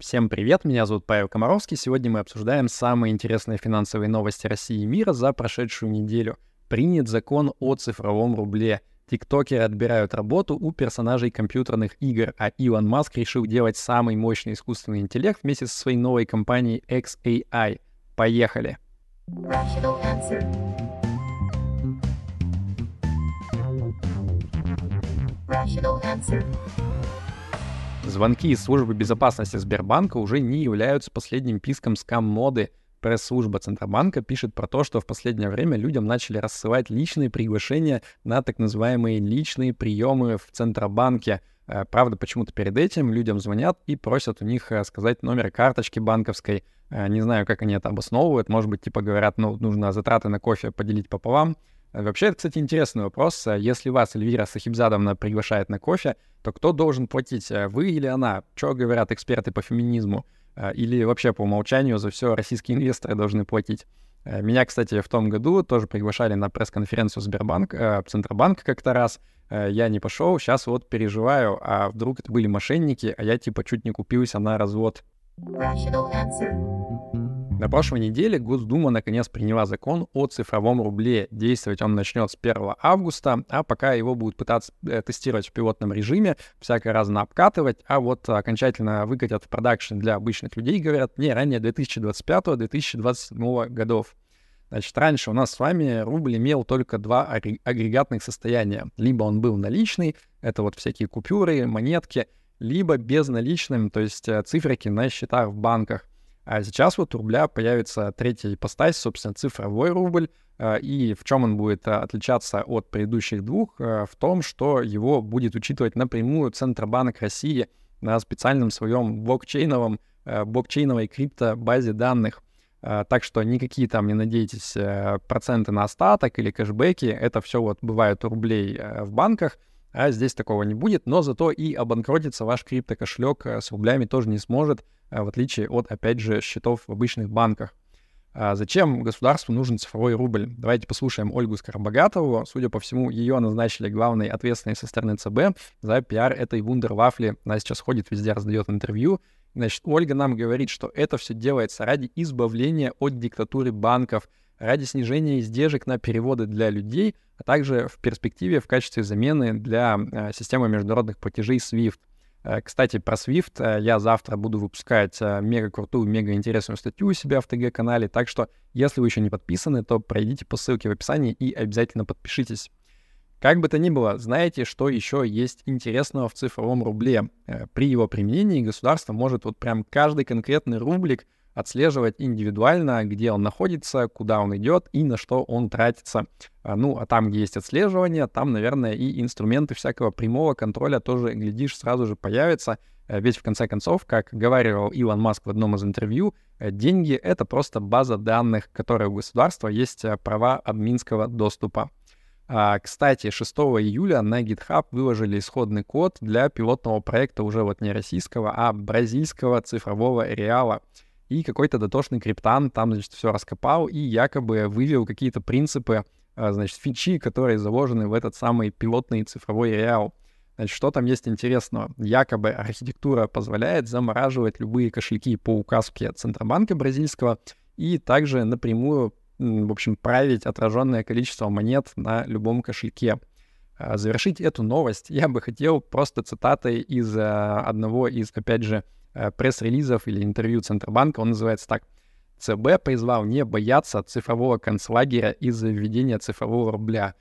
Всем привет, меня зовут Павел Комаровский. Сегодня мы обсуждаем самые интересные финансовые новости России и мира за прошедшую неделю. Принят закон о цифровом рубле. Тиктокеры отбирают работу у персонажей компьютерных игр, а Илон Маск решил делать самый мощный искусственный интеллект вместе со своей новой компанией XAI. Поехали! Rational answer. Звонки из службы безопасности Сбербанка уже не являются последним писком скам-моды. Пресс-служба Центробанка пишет про то, что в последнее время людям начали рассылать личные приглашения на так называемые личные приемы в Центробанке. Э, правда, почему-то перед этим людям звонят и просят у них сказать номер карточки банковской. Э, не знаю, как они это обосновывают. Может быть, типа говорят, ну, нужно затраты на кофе поделить пополам. Э, вообще, это, кстати, интересный вопрос. Э, если вас Эльвира Сахибзадовна приглашает на кофе, то кто должен платить, э, вы или она? Что говорят эксперты по феминизму? Или вообще по умолчанию за все российские инвесторы должны платить? Меня, кстати, в том году тоже приглашали на пресс-конференцию Сбербанк, э, Центробанк как-то раз. Я не пошел, сейчас вот переживаю, а вдруг это были мошенники, а я типа чуть не купился на развод. Rational answer. На прошлой неделе Госдума наконец приняла закон о цифровом рубле. Действовать он начнет с 1 августа, а пока его будут пытаться э, тестировать в пилотном режиме, всякое разно обкатывать, а вот окончательно выкатят в продакшн для обычных людей, говорят, не ранее 2025-2027 годов. Значит, раньше у нас с вами рубль имел только два агрегатных состояния. Либо он был наличный, это вот всякие купюры, монетки, либо безналичным, то есть э, циферки на счетах в банках. А сейчас вот у рубля появится третья ипостась, собственно, цифровой рубль. А, и в чем он будет а, отличаться от предыдущих двух? А, в том, что его будет учитывать напрямую Центробанк России на специальном своем блокчейновом, блокчейновой криптобазе данных. Так что никакие там, не надейтесь, проценты на остаток или кэшбэки. Это все вот бывает у рублей в банках, а здесь такого не будет. Но зато и обанкротиться ваш криптокошелек с рублями тоже не сможет, в отличие от, опять же, счетов в обычных банках. А зачем государству нужен цифровой рубль? Давайте послушаем Ольгу Скоробогатову. Судя по всему, ее назначили главной ответственной со стороны ЦБ за пиар этой вундервафли. Она сейчас ходит везде, раздает интервью. Значит, Ольга нам говорит, что это все делается ради избавления от диктатуры банков, ради снижения издержек на переводы для людей, а также в перспективе в качестве замены для э, системы международных платежей SWIFT. Э, кстати, про Swift э, я завтра буду выпускать э, мега крутую, мега интересную статью у себя в ТГ-канале, так что если вы еще не подписаны, то пройдите по ссылке в описании и обязательно подпишитесь. Как бы то ни было, знаете, что еще есть интересного в цифровом рубле? При его применении государство может вот прям каждый конкретный рублик отслеживать индивидуально, где он находится, куда он идет и на что он тратится. А, ну, а там, где есть отслеживание, там, наверное, и инструменты всякого прямого контроля тоже, глядишь, сразу же появятся. Э, ведь, в конце концов, как говорил Илон Маск в одном из интервью, э, деньги — это просто база данных, которая у государства есть э, права админского доступа. А, кстати, 6 июля на GitHub выложили исходный код для пилотного проекта уже вот не российского, а бразильского цифрового реала — и какой-то дотошный криптан там, значит, все раскопал и якобы вывел какие-то принципы, а, значит, фичи, которые заложены в этот самый пилотный цифровой реал. Значит, что там есть интересного? Якобы архитектура позволяет замораживать любые кошельки по указке Центробанка бразильского и также напрямую, в общем, править отраженное количество монет на любом кошельке. А, завершить эту новость я бы хотел просто цитатой из а, одного из, опять же, пресс-релизов или интервью Центробанка, он называется так. ЦБ призвал не бояться цифрового концлагеря из-за введения цифрового рубля.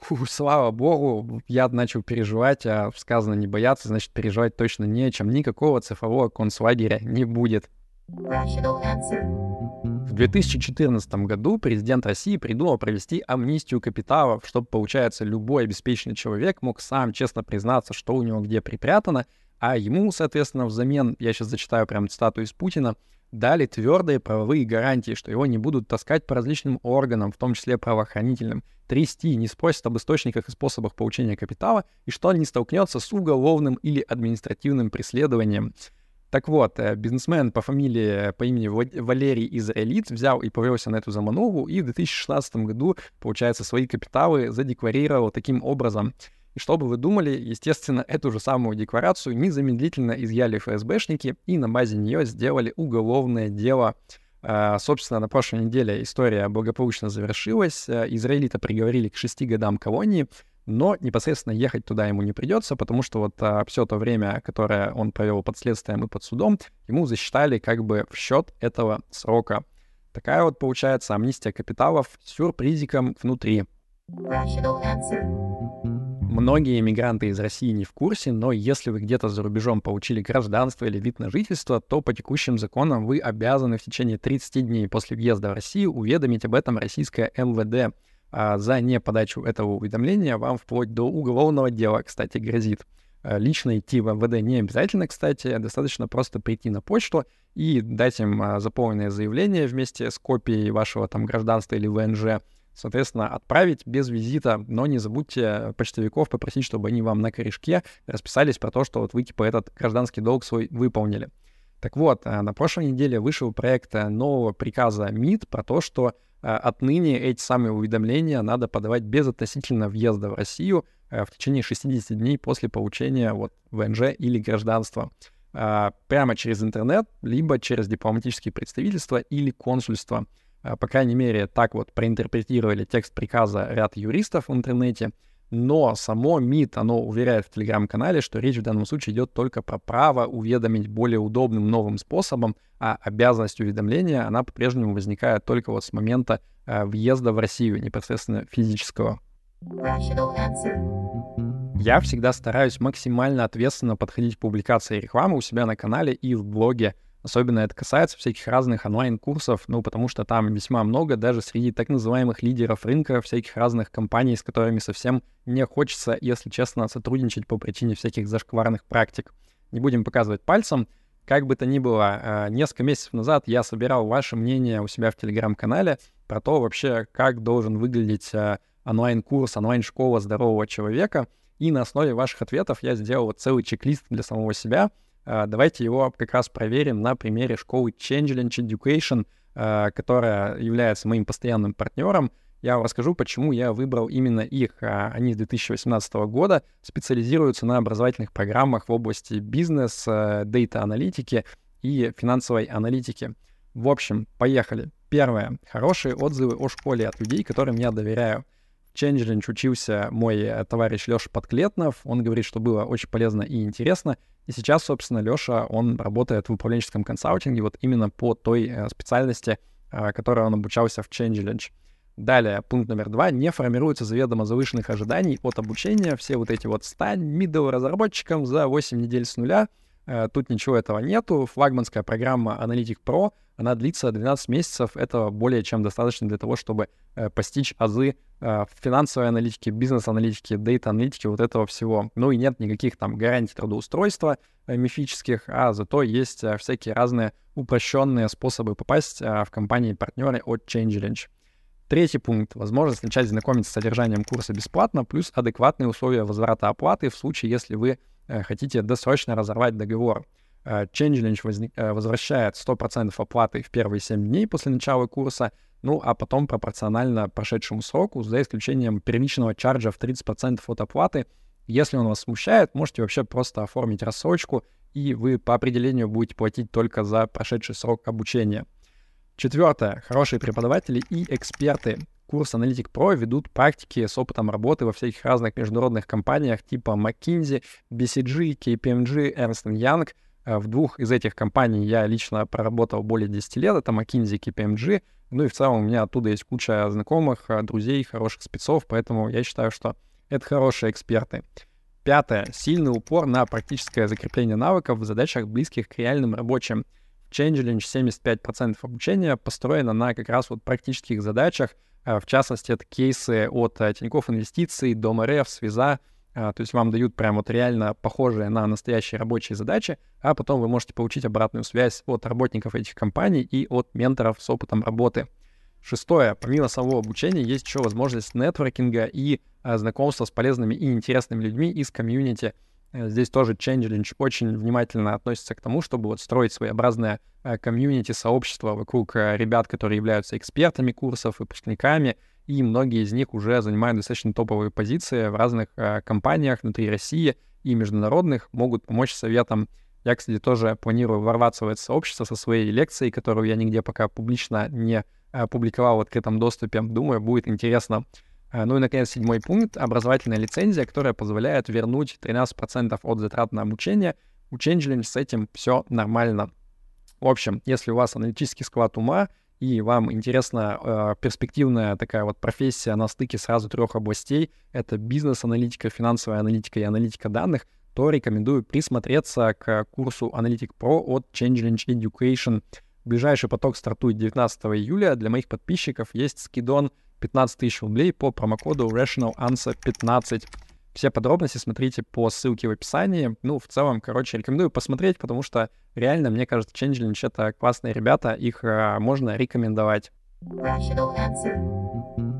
Фу, слава богу, я начал переживать, а сказано не бояться, значит переживать точно не чем. Никакого цифрового концлагеря не будет. В 2014 году президент России придумал провести амнистию капиталов, чтобы, получается, любой обеспеченный человек мог сам честно признаться, что у него где припрятано, а ему, соответственно, взамен, я сейчас зачитаю прям цитату из Путина, дали твердые правовые гарантии, что его не будут таскать по различным органам, в том числе правоохранительным, трясти, не спросят об источниках и способах получения капитала, и что он не столкнется с уголовным или административным преследованием. Так вот, э, бизнесмен по фамилии, по имени Валерий Израилит взял и повелся на эту заманову, и в 2016 году, получается, свои капиталы задекларировал таким образом. И что бы вы думали, естественно, эту же самую декларацию незамедлительно изъяли ФСБшники и на базе нее сделали уголовное дело. А, собственно, на прошлой неделе история благополучно завершилась. А, израилита приговорили к шести годам колонии, но непосредственно ехать туда ему не придется, потому что вот а, все то время, которое он провел под следствием и под судом, ему засчитали как бы в счет этого срока. Такая вот получается амнистия капиталов с сюрпризиком внутри. Многие иммигранты из России не в курсе, но если вы где-то за рубежом получили гражданство или вид на жительство, то по текущим законам вы обязаны в течение 30 дней после въезда в Россию уведомить об этом российское МВД. А за неподачу этого уведомления вам вплоть до уголовного дела, кстати, грозит. А лично идти в МВД не обязательно, кстати, достаточно просто прийти на почту и дать им а, заполненное заявление вместе с копией вашего там гражданства или ВНЖ, соответственно, отправить без визита, но не забудьте почтовиков попросить, чтобы они вам на корешке расписались про то, что вот вы типа этот гражданский долг свой выполнили. Так вот, а, на прошлой неделе вышел проект нового приказа МИД про то, что отныне эти самые уведомления надо подавать без относительно въезда в Россию в течение 60 дней после получения вот ВНЖ или гражданства. Прямо через интернет, либо через дипломатические представительства или консульства. А, по крайней мере, так вот проинтерпретировали текст приказа ряд юристов в интернете. Но само МИД, оно уверяет в телеграм-канале, что речь в данном случае идет только про право уведомить более удобным новым способом, а обязанность уведомления, она по-прежнему возникает только вот с момента э, въезда в Россию, непосредственно физического. Я всегда стараюсь максимально ответственно подходить к публикации рекламы у себя на канале и в блоге. Особенно это касается всяких разных онлайн-курсов, ну, потому что там весьма много даже среди так называемых лидеров рынка, всяких разных компаний, с которыми совсем не хочется, если честно, сотрудничать по причине всяких зашкварных практик. Не будем показывать пальцем. Как бы то ни было, а, несколько месяцев назад я собирал ваше мнение у себя в телеграм-канале про то вообще, как должен выглядеть а, онлайн-курс, онлайн-школа здорового человека — и на основе ваших ответов я сделал целый чек-лист для самого себя. Uh, давайте его как раз проверим на примере школы Changelinch Education, uh, которая является моим постоянным партнером. Я вам расскажу, почему я выбрал именно их. Uh, они с 2018 года специализируются на образовательных программах в области бизнес, дейта-аналитики и финансовой аналитики. В общем, поехали. Первое. Хорошие отзывы о школе от людей, которым я доверяю. Changelinch учился мой э, товарищ Леша Подклетнов. Он говорит, что было очень полезно и интересно. И сейчас, собственно, Леша, он работает в управленческом консалтинге вот именно по той э, специальности, э, которой он обучался в Changelinch. Далее, пункт номер два. Не формируется заведомо завышенных ожиданий от обучения. Все вот эти вот стань middle разработчиком за 8 недель с нуля. Тут ничего этого нету. Флагманская программа Analytic Pro она длится 12 месяцев. Это более чем достаточно для того, чтобы э, постичь азы э, финансовой аналитики, бизнес-аналитики, дейта-аналитики, вот этого всего. Ну и нет никаких там гарантий трудоустройства э, мифических, а зато есть э, всякие разные упрощенные способы попасть э, в компании-партнеры от ChangeLinch. Третий пункт. Возможность начать знакомиться с содержанием курса бесплатно, плюс адекватные условия возврата оплаты в случае, если вы э, хотите досрочно разорвать договор. Э, Changelinch э, возвращает 100% оплаты в первые 7 дней после начала курса, ну а потом пропорционально прошедшему сроку, за исключением первичного чарджа в 30% от оплаты. Если он вас смущает, можете вообще просто оформить рассрочку, и вы по определению будете платить только за прошедший срок обучения. Четвертое. Хорошие преподаватели и эксперты. Курс Analytic Pro ведут практики с опытом работы во всяких разных международных компаниях типа McKinsey, BCG, KPMG, Ernst Young — в двух из этих компаний я лично проработал более 10 лет, это McKinsey и KPMG. Ну и в целом у меня оттуда есть куча знакомых, э, друзей, хороших спецов, поэтому я считаю, что это хорошие эксперты. Пятое. Сильный упор на практическое закрепление навыков в задачах, близких к реальным рабочим. В Changelinch 75% обучения построено на как раз вот практических задачах. Э, в частности, это кейсы от Тинькофф Инвестиций, Дом РФ, Связа, а, то есть вам дают прям вот реально похожие на настоящие рабочие задачи, а потом вы можете получить обратную связь от работников этих компаний и от менторов с опытом работы. Шестое. Помимо самого обучения есть еще возможность нетворкинга и а, знакомства с полезными и интересными людьми из комьюнити. Э, здесь тоже Changelinch очень внимательно относится к тому, чтобы вот строить своеобразное э, комьюнити, сообщество вокруг э, ребят, которые являются экспертами курсов, выпускниками, и многие из них уже занимают достаточно топовые позиции в разных компаниях внутри России и международных, могут помочь советам. Я, кстати, тоже планирую ворваться в это сообщество со своей лекцией, которую я нигде пока публично не публиковал в открытом доступе. Думаю, будет интересно ну и, наконец, седьмой пункт — образовательная лицензия, которая позволяет вернуть 13% от затрат на обучение. У Changeling с этим все нормально. В общем, если у вас аналитический склад ума, и вам интересна э, перспективная такая вот профессия на стыке сразу трех областей, это бизнес-аналитика, финансовая аналитика и аналитика данных, то рекомендую присмотреться к курсу Analytic Pro от Changeling Education. Ближайший поток стартует 19 июля. Для моих подписчиков есть скидон 15 тысяч рублей по промокоду Rational Answer 15. Все подробности смотрите по ссылке в описании. Ну, в целом, короче, рекомендую посмотреть, потому что реально, мне кажется, Changelinch — это классные ребята, их э, можно рекомендовать.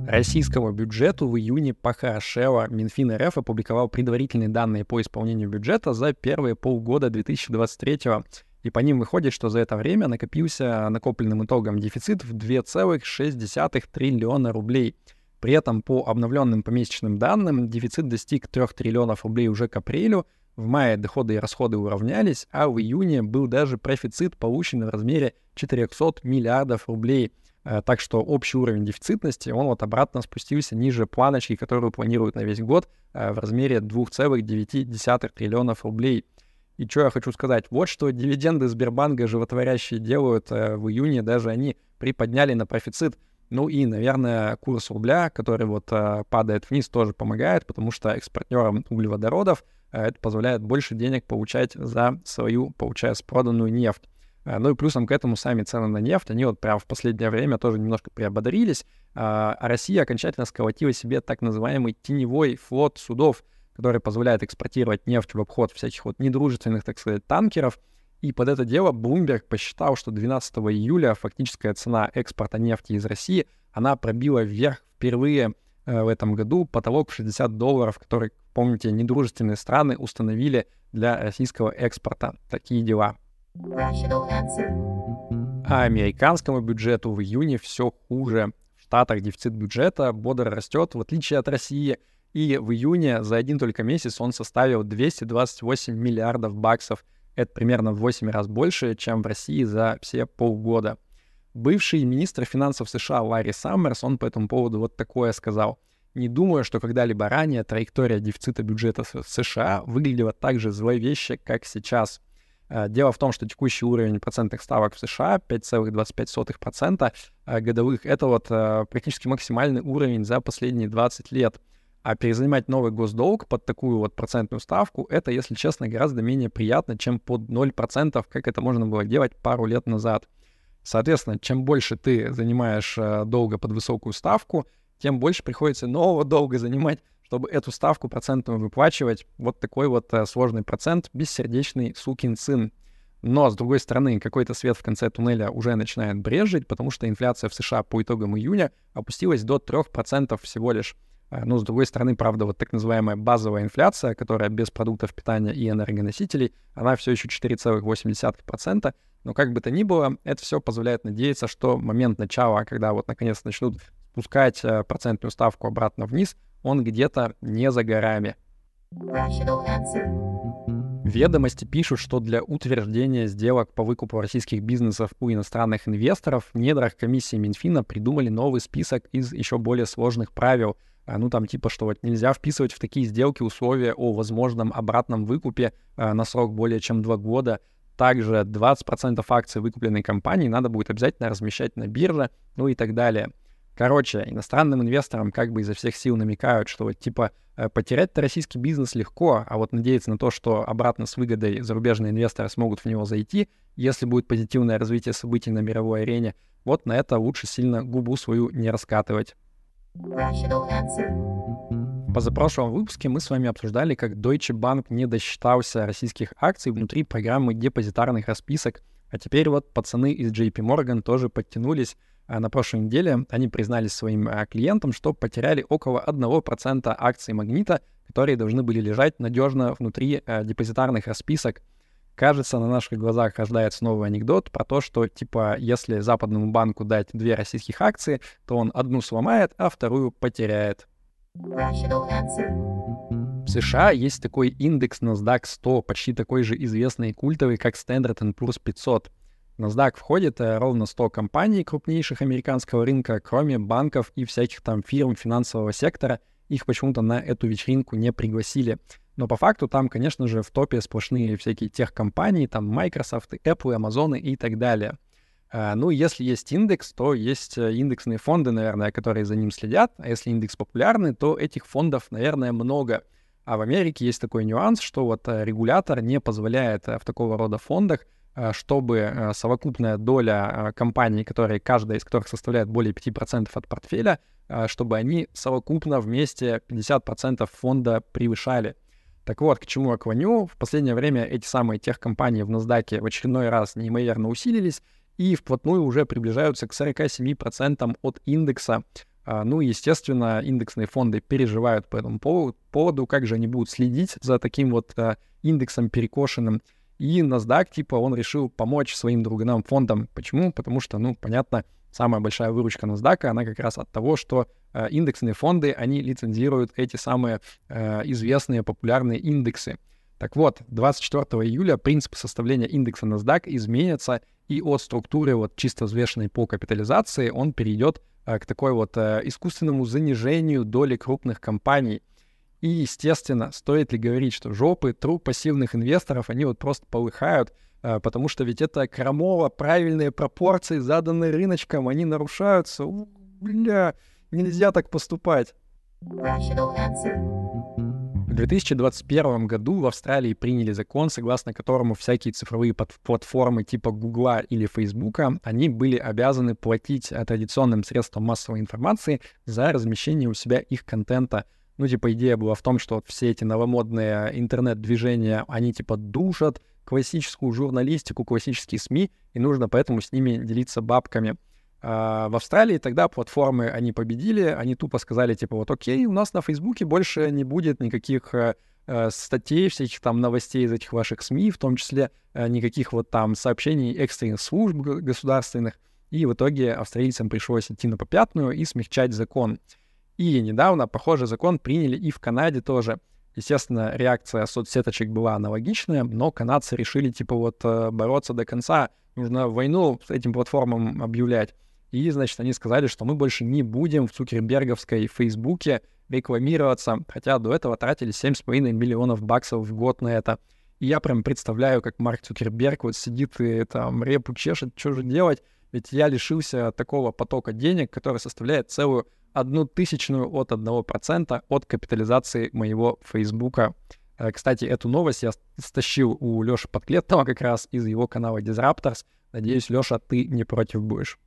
Российскому бюджету в июне похорошело. Минфин РФ опубликовал предварительные данные по исполнению бюджета за первые полгода 2023 и по ним выходит, что за это время накопился накопленным итогом дефицит в 2,6 триллиона рублей. При этом по обновленным помесячным данным дефицит достиг 3 триллионов рублей уже к апрелю, в мае доходы и расходы уравнялись, а в июне был даже профицит получен в размере 400 миллиардов рублей. Э, так что общий уровень дефицитности, он вот обратно спустился ниже планочки, которую планируют на весь год э, в размере 2,9 триллионов рублей. И что я хочу сказать? Вот что дивиденды Сбербанка животворящие делают э, в июне, даже они приподняли на профицит. Ну и, наверное, курс рубля, который вот э, падает вниз, тоже помогает, потому что экспортерам углеводородов э, это позволяет больше денег получать за свою, получается, проданную нефть. Э, ну и плюсом к этому сами цены на нефть, они вот прямо в последнее время тоже немножко приободрились, а Россия окончательно сколотила себе так называемый теневой флот судов — который позволяет экспортировать нефть в обход всяких вот недружественных, так сказать, танкеров. И под это дело Bloomberg посчитал, что 12 июля фактическая цена экспорта нефти из России, она пробила вверх впервые э, в этом году потолок в 60 долларов, который, помните, недружественные страны установили для российского экспорта. Такие дела. А американскому бюджету в июне все хуже. В Штатах дефицит бюджета бодро растет, в отличие от России — и в июне за один только месяц он составил 228 миллиардов баксов. Это примерно в 8 раз больше, чем в России за все полгода. Бывший министр финансов США Ларри Саммерс, он по этому поводу вот такое сказал. Не думаю, что когда-либо ранее траектория дефицита бюджета США выглядела так же зловеще, как сейчас. Э, дело в том, что текущий уровень процентных ставок в США 5,25% э, годовых — это вот э, практически максимальный уровень за последние 20 лет — а перезанимать новый госдолг под такую вот процентную ставку, это, если честно, гораздо менее приятно, чем под 0%, как это можно было делать пару лет назад. Соответственно, чем больше ты занимаешь э, долга под высокую ставку, тем больше приходится нового долга занимать, чтобы эту ставку процентную выплачивать. Вот такой вот э, сложный процент, бессердечный сукин сын. Но, с другой стороны, какой-то свет в конце туннеля уже начинает брежить, потому что инфляция в США по итогам июня опустилась до 3% всего лишь. Э, ну, с другой стороны, правда, вот так называемая базовая инфляция, которая без продуктов питания и энергоносителей, она все еще 4,8%. Но как бы то ни было, это все позволяет надеяться, что момент начала, когда вот наконец начнут спускать э, процентную ставку обратно вниз, он где-то не за горами. Ведомости пишут, что для утверждения сделок по выкупу российских бизнесов у иностранных инвесторов в недрах комиссии Минфина придумали новый список из еще более сложных правил — а, ну там типа, что вот нельзя вписывать в такие сделки условия о возможном обратном выкупе а, на срок более чем два года. Также 20% акций выкупленной компании надо будет обязательно размещать на бирже, ну и так далее. Короче, иностранным инвесторам как бы изо всех сил намекают, что вот типа э, потерять-то российский бизнес легко, а вот надеяться на то, что обратно с выгодой зарубежные инвесторы смогут в него зайти, если будет позитивное развитие событий на мировой арене, вот на это лучше сильно губу свою не раскатывать. Позапрошлом выпуске мы с вами обсуждали, как Deutsche Bank не досчитался российских акций внутри программы депозитарных расписок, а теперь вот пацаны из JP Morgan тоже подтянулись. А на прошлой неделе они признались своим а, клиентам, что потеряли около 1% акций Магнита которые должны были лежать надежно внутри э, депозитарных расписок. Кажется, на наших глазах рождается новый анекдот про то, что, типа, если западному банку дать две российских акции, то он одну сломает, а вторую потеряет. В США есть такой индекс NASDAQ 100, почти такой же известный и культовый, как Standard Poor's 500. В NASDAQ входит э, ровно 100 компаний крупнейших американского рынка, кроме банков и всяких там фирм финансового сектора. Их почему-то на эту вечеринку не пригласили. Но по факту там, конечно же, в топе сплошные всякие техкомпании, там Microsoft, Apple, Amazon и так далее. А, ну, если есть индекс, то есть э, индексные фонды, наверное, которые за ним следят. А если индекс популярный, то этих фондов, наверное, много. А в Америке есть такой нюанс, что вот э, регулятор не позволяет э, в такого рода фондах, чтобы совокупная доля компаний, которые, каждая из которых составляет более 5% от портфеля, чтобы они совокупно вместе 50% фонда превышали. Так вот, к чему я клоню. В последнее время эти самые техкомпании в NASDAQ в очередной раз неимоверно усилились и вплотную уже приближаются к 47% от индекса. А, ну, естественно, индексные фонды переживают по этому поводу, как же они будут следить за таким вот а, индексом перекошенным. И NASDAQ, типа, он решил помочь своим друганам фондам. Почему? Потому что, ну, понятно, самая большая выручка NASDAQ, она как раз от того, что индексные фонды, они лицензируют эти самые э, известные популярные индексы. Так вот, 24 июля принципы составления индекса NASDAQ изменятся, и от структуры вот чисто взвешенной по капитализации он перейдет э, к такой вот э, искусственному занижению доли крупных компаний. И, естественно, стоит ли говорить, что жопы труп пассивных инвесторов, они вот просто полыхают, э, потому что ведь это крамово, правильные пропорции, заданные рыночком, они нарушаются. У, бля, нельзя так поступать. В 2021 году в Австралии приняли закон, согласно которому всякие цифровые платформы типа Гугла или Фейсбука, они были обязаны платить традиционным средствам массовой информации за размещение у себя их контента. Ну, типа, идея была в том, что все эти новомодные интернет-движения, они, типа, душат классическую журналистику, классические СМИ, и нужно поэтому с ними делиться бабками. А, в Австралии тогда платформы, они победили, они тупо сказали, типа, вот окей, у нас на Фейсбуке больше не будет никаких э, э статей, всяких там новостей из этих ваших СМИ, в том числе э, никаких вот там сообщений экстренных служб государственных. И в итоге австралийцам пришлось идти на попятную и смягчать закон. И недавно похожий закон приняли и в Канаде тоже. Естественно, реакция соцсеточек была аналогичная, но канадцы решили, типа, вот бороться до конца. Нужно войну с этим платформам объявлять. И, значит, они сказали, что мы больше не будем в Цукерберговской Фейсбуке рекламироваться, хотя до этого тратили 7,5 миллионов баксов в год на это. И я прям представляю, как Марк Цукерберг вот сидит и там репу чешет, что же делать, ведь я лишился такого потока денег, который составляет целую одну тысячную от одного процента от капитализации моего Фейсбука. Э, кстати, эту новость я стащил у Лёши Подклетного как раз из его канала Disruptors. Надеюсь, Лёша, ты не против будешь.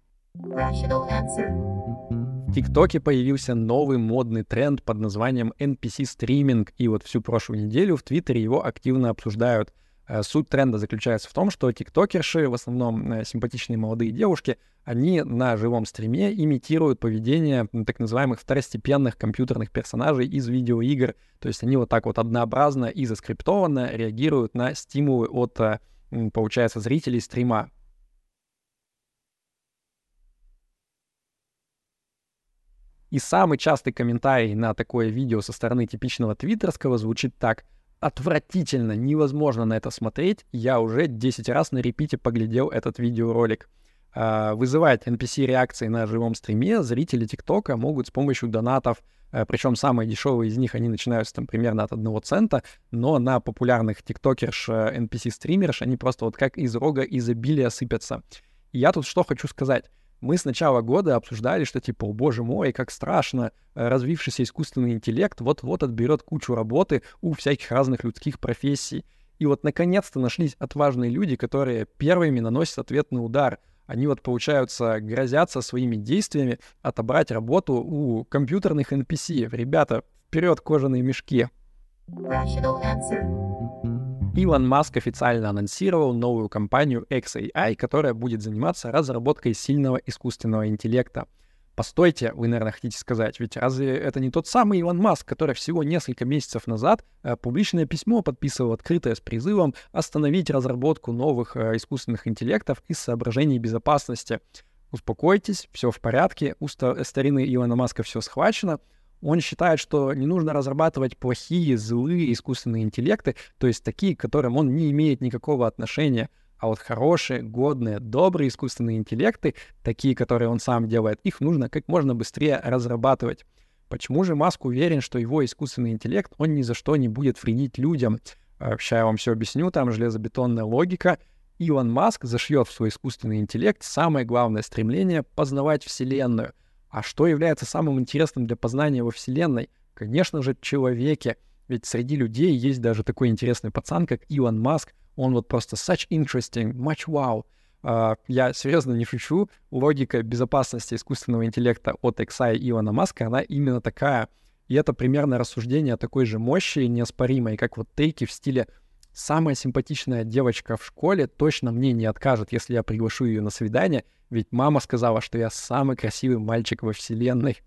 В ТикТоке появился новый модный тренд под названием NPC-стриминг, и вот всю прошлую неделю в Твиттере его активно обсуждают. Э, суть тренда заключается в том, что тиктокерши, в основном э, симпатичные молодые девушки, они на живом стриме имитируют поведение так называемых второстепенных компьютерных персонажей из видеоигр. То есть они вот так вот однообразно и заскриптованно реагируют на стимулы от, э, получается, зрителей стрима. И самый частый комментарий на такое видео со стороны типичного твиттерского звучит так. Отвратительно, невозможно на это смотреть. Я уже 10 раз на репите поглядел этот видеоролик. А, вызывать NPC-реакции на живом стриме зрители ТикТока могут с помощью донатов, а, причем самые дешевые из них, они начинаются там примерно от одного цента, но на популярных тиктокерш NPC-стримерш они просто вот как из рога изобилия сыпятся. Я тут что хочу сказать мы с начала года обсуждали, что типа, о боже мой, как страшно, э, развившийся искусственный интеллект вот-вот отберет кучу работы у всяких разных людских профессий. И вот наконец-то нашлись отважные люди, которые первыми наносят ответный удар. Они вот, получаются, грозятся своими действиями отобрать работу у компьютерных NPC. Ребята, вперед кожаные мешки. Rational answer. Илон Маск официально анонсировал новую компанию XAI, которая будет заниматься разработкой сильного искусственного интеллекта. Постойте, вы, наверное, хотите сказать, ведь разве это не тот самый Илон Маск, который всего несколько месяцев назад э, публичное письмо подписывал открытое с призывом остановить разработку новых э, искусственных интеллектов из соображений безопасности? Успокойтесь, все в порядке, у старины Илона Маска все схвачено, он считает, что не нужно разрабатывать плохие, злые искусственные интеллекты, то есть такие, к которым он не имеет никакого отношения. А вот хорошие, годные, добрые искусственные интеллекты, такие, которые он сам делает, их нужно как можно быстрее разрабатывать. Почему же Маск уверен, что его искусственный интеллект, он ни за что не будет вредить людям? Сейчас я вам все объясню, там железобетонная логика. Илон Маск зашьет в свой искусственный интеллект самое главное стремление познавать Вселенную. А что является самым интересным для познания во Вселенной? Конечно же, человеке. Ведь среди людей есть даже такой интересный пацан, как Илон Маск, он вот просто such interesting, much wow. Uh, я серьезно не шучу. Логика безопасности искусственного интеллекта от XI и Илона Маска, она именно такая. И это примерно рассуждение такой же мощи неоспоримой, как вот тейки в стиле «самая симпатичная девочка в школе точно мне не откажет, если я приглашу ее на свидание, ведь мама сказала, что я самый красивый мальчик во вселенной».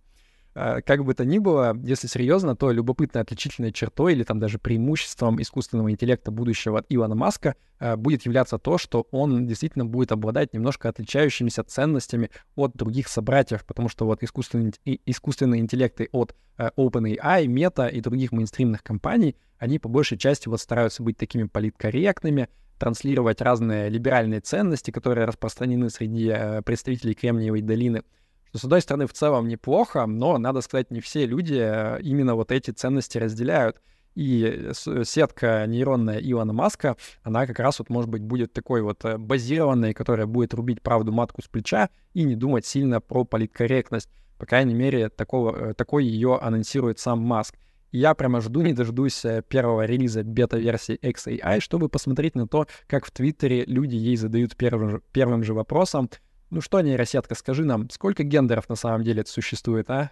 А, как бы то ни было, если серьезно, то любопытной отличительной чертой или там даже преимуществом искусственного интеллекта будущего от Илона Маска а, будет являться то, что он действительно будет обладать немножко отличающимися ценностями от других собратьев, потому что вот искусственные, искусственные интеллекты от а, OpenAI, Meta и других мейнстримных компаний, они по большей части вот стараются быть такими политкорректными, транслировать разные либеральные ценности, которые распространены среди представителей Кремниевой долины — что, с одной стороны, в целом неплохо, но, надо сказать, не все люди э, именно вот эти ценности разделяют. И сетка нейронная Илона Маска, она как раз вот, может быть, будет такой вот э, базированной, которая будет рубить правду матку с плеча и не думать сильно про политкорректность. По крайней мере, такого, э, такой ее анонсирует сам Маск. И я прямо жду, не дождусь первого релиза бета-версии XAI, чтобы посмотреть на то, как в Твиттере люди ей задают первым, первым же вопросом, ну что, нейросетка, скажи нам, сколько гендеров на самом деле существует, а?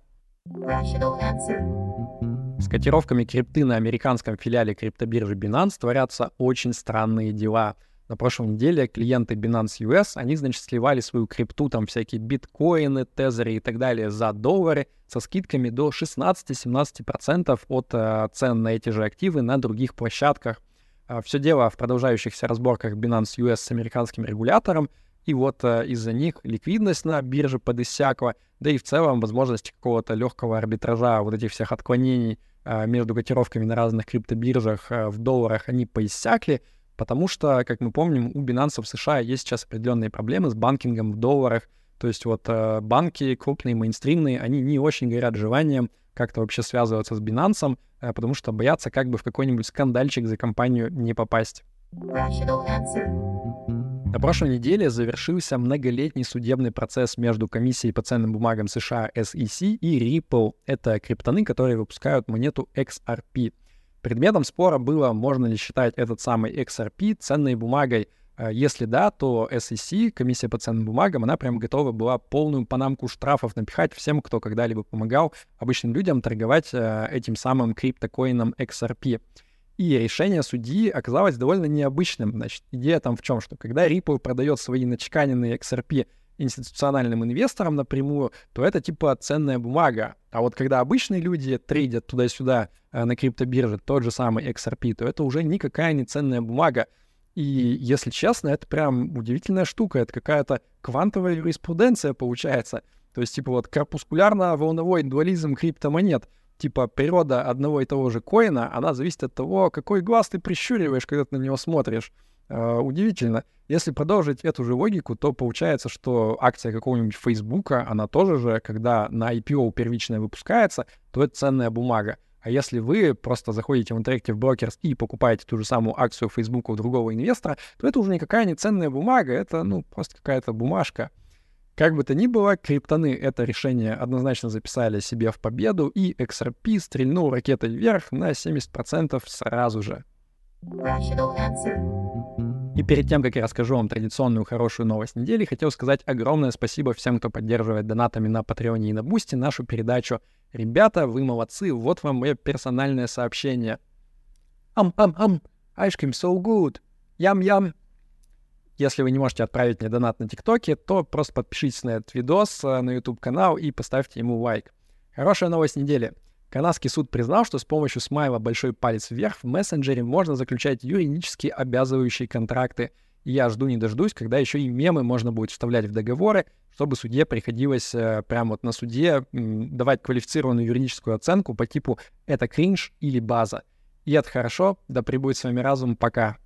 С котировками крипты на американском филиале криптобиржи Binance творятся очень странные дела. На прошлой неделе клиенты Binance US, они, значит, сливали свою крипту, там всякие биткоины, тезеры и так далее за доллары со скидками до 16-17% от э, цен на эти же активы на других площадках. Э, все дело в продолжающихся разборках Binance US с американским регулятором, и вот э, из-за них ликвидность на бирже подиссякла, да и в целом возможность какого-то легкого арбитража вот этих всех отклонений э, между котировками на разных криптобиржах э, в долларах, они поиссякли, потому что, как мы помним, у Binance в США есть сейчас определенные проблемы с банкингом в долларах, то есть вот банки крупные, мейнстримные, они не очень горят желанием как-то вообще связываться с Binance, потому что боятся как бы в какой-нибудь скандальчик за компанию не попасть. На прошлой неделе завершился многолетний судебный процесс между Комиссией по ценным бумагам США SEC и Ripple. Это криптоны, которые выпускают монету XRP. Предметом спора было, можно ли считать этот самый XRP ценной бумагой. А если да, то SEC, комиссия по ценным бумагам, она прям готова была полную панамку штрафов напихать всем, кто когда-либо помогал обычным людям торговать э, этим самым криптокоином XRP. И решение судьи оказалось довольно необычным. Значит, идея там в чем, что когда Ripple продает свои начеканенные XRP институциональным инвесторам напрямую, то это типа ценная бумага. А вот когда обычные люди трейдят туда-сюда э, на криптобирже тот же самый XRP, то это уже никакая не ценная бумага. И, если честно, это прям удивительная штука. Это какая-то квантовая юриспруденция получается. То есть, типа, вот корпускулярно-волновой дуализм криптомонет типа природа одного и того же коина, она зависит от того, какой глаз ты прищуриваешь, когда ты на него смотришь. Uh, удивительно. Если продолжить эту же логику, то получается, что акция какого-нибудь Фейсбука, она тоже же, когда на IPO первичная выпускается, то это ценная бумага. А если вы просто заходите в Interactive Brokers и покупаете ту же самую акцию Facebook у другого инвестора, то это уже никакая не ценная бумага, это, ну, просто какая-то бумажка. Как бы то ни было, криптаны это решение однозначно записали себе в победу, и XRP стрельнул ракетой вверх на 70% сразу же. И перед тем, как я расскажу вам традиционную хорошую новость недели, хотел сказать огромное спасибо всем, кто поддерживает донатами на Патреоне и на Boosty нашу передачу. Ребята, вы молодцы, вот вам мое персональное сообщение. Ам-ам-ам, ice cream so good. Ям-ям. Если вы не можете отправить мне донат на ТикТоке, то просто подпишитесь на этот видос э, на YouTube-канал и поставьте ему лайк. Хорошая новость недели. Канадский суд признал, что с помощью смайла «большой палец вверх» в мессенджере можно заключать юридически обязывающие контракты. И я жду не дождусь, когда еще и мемы можно будет вставлять в договоры, чтобы судье приходилось э, прямо вот на суде м, давать квалифицированную юридическую оценку по типу «это кринж» или «база». И это хорошо, да прибудет с вами разум, пока.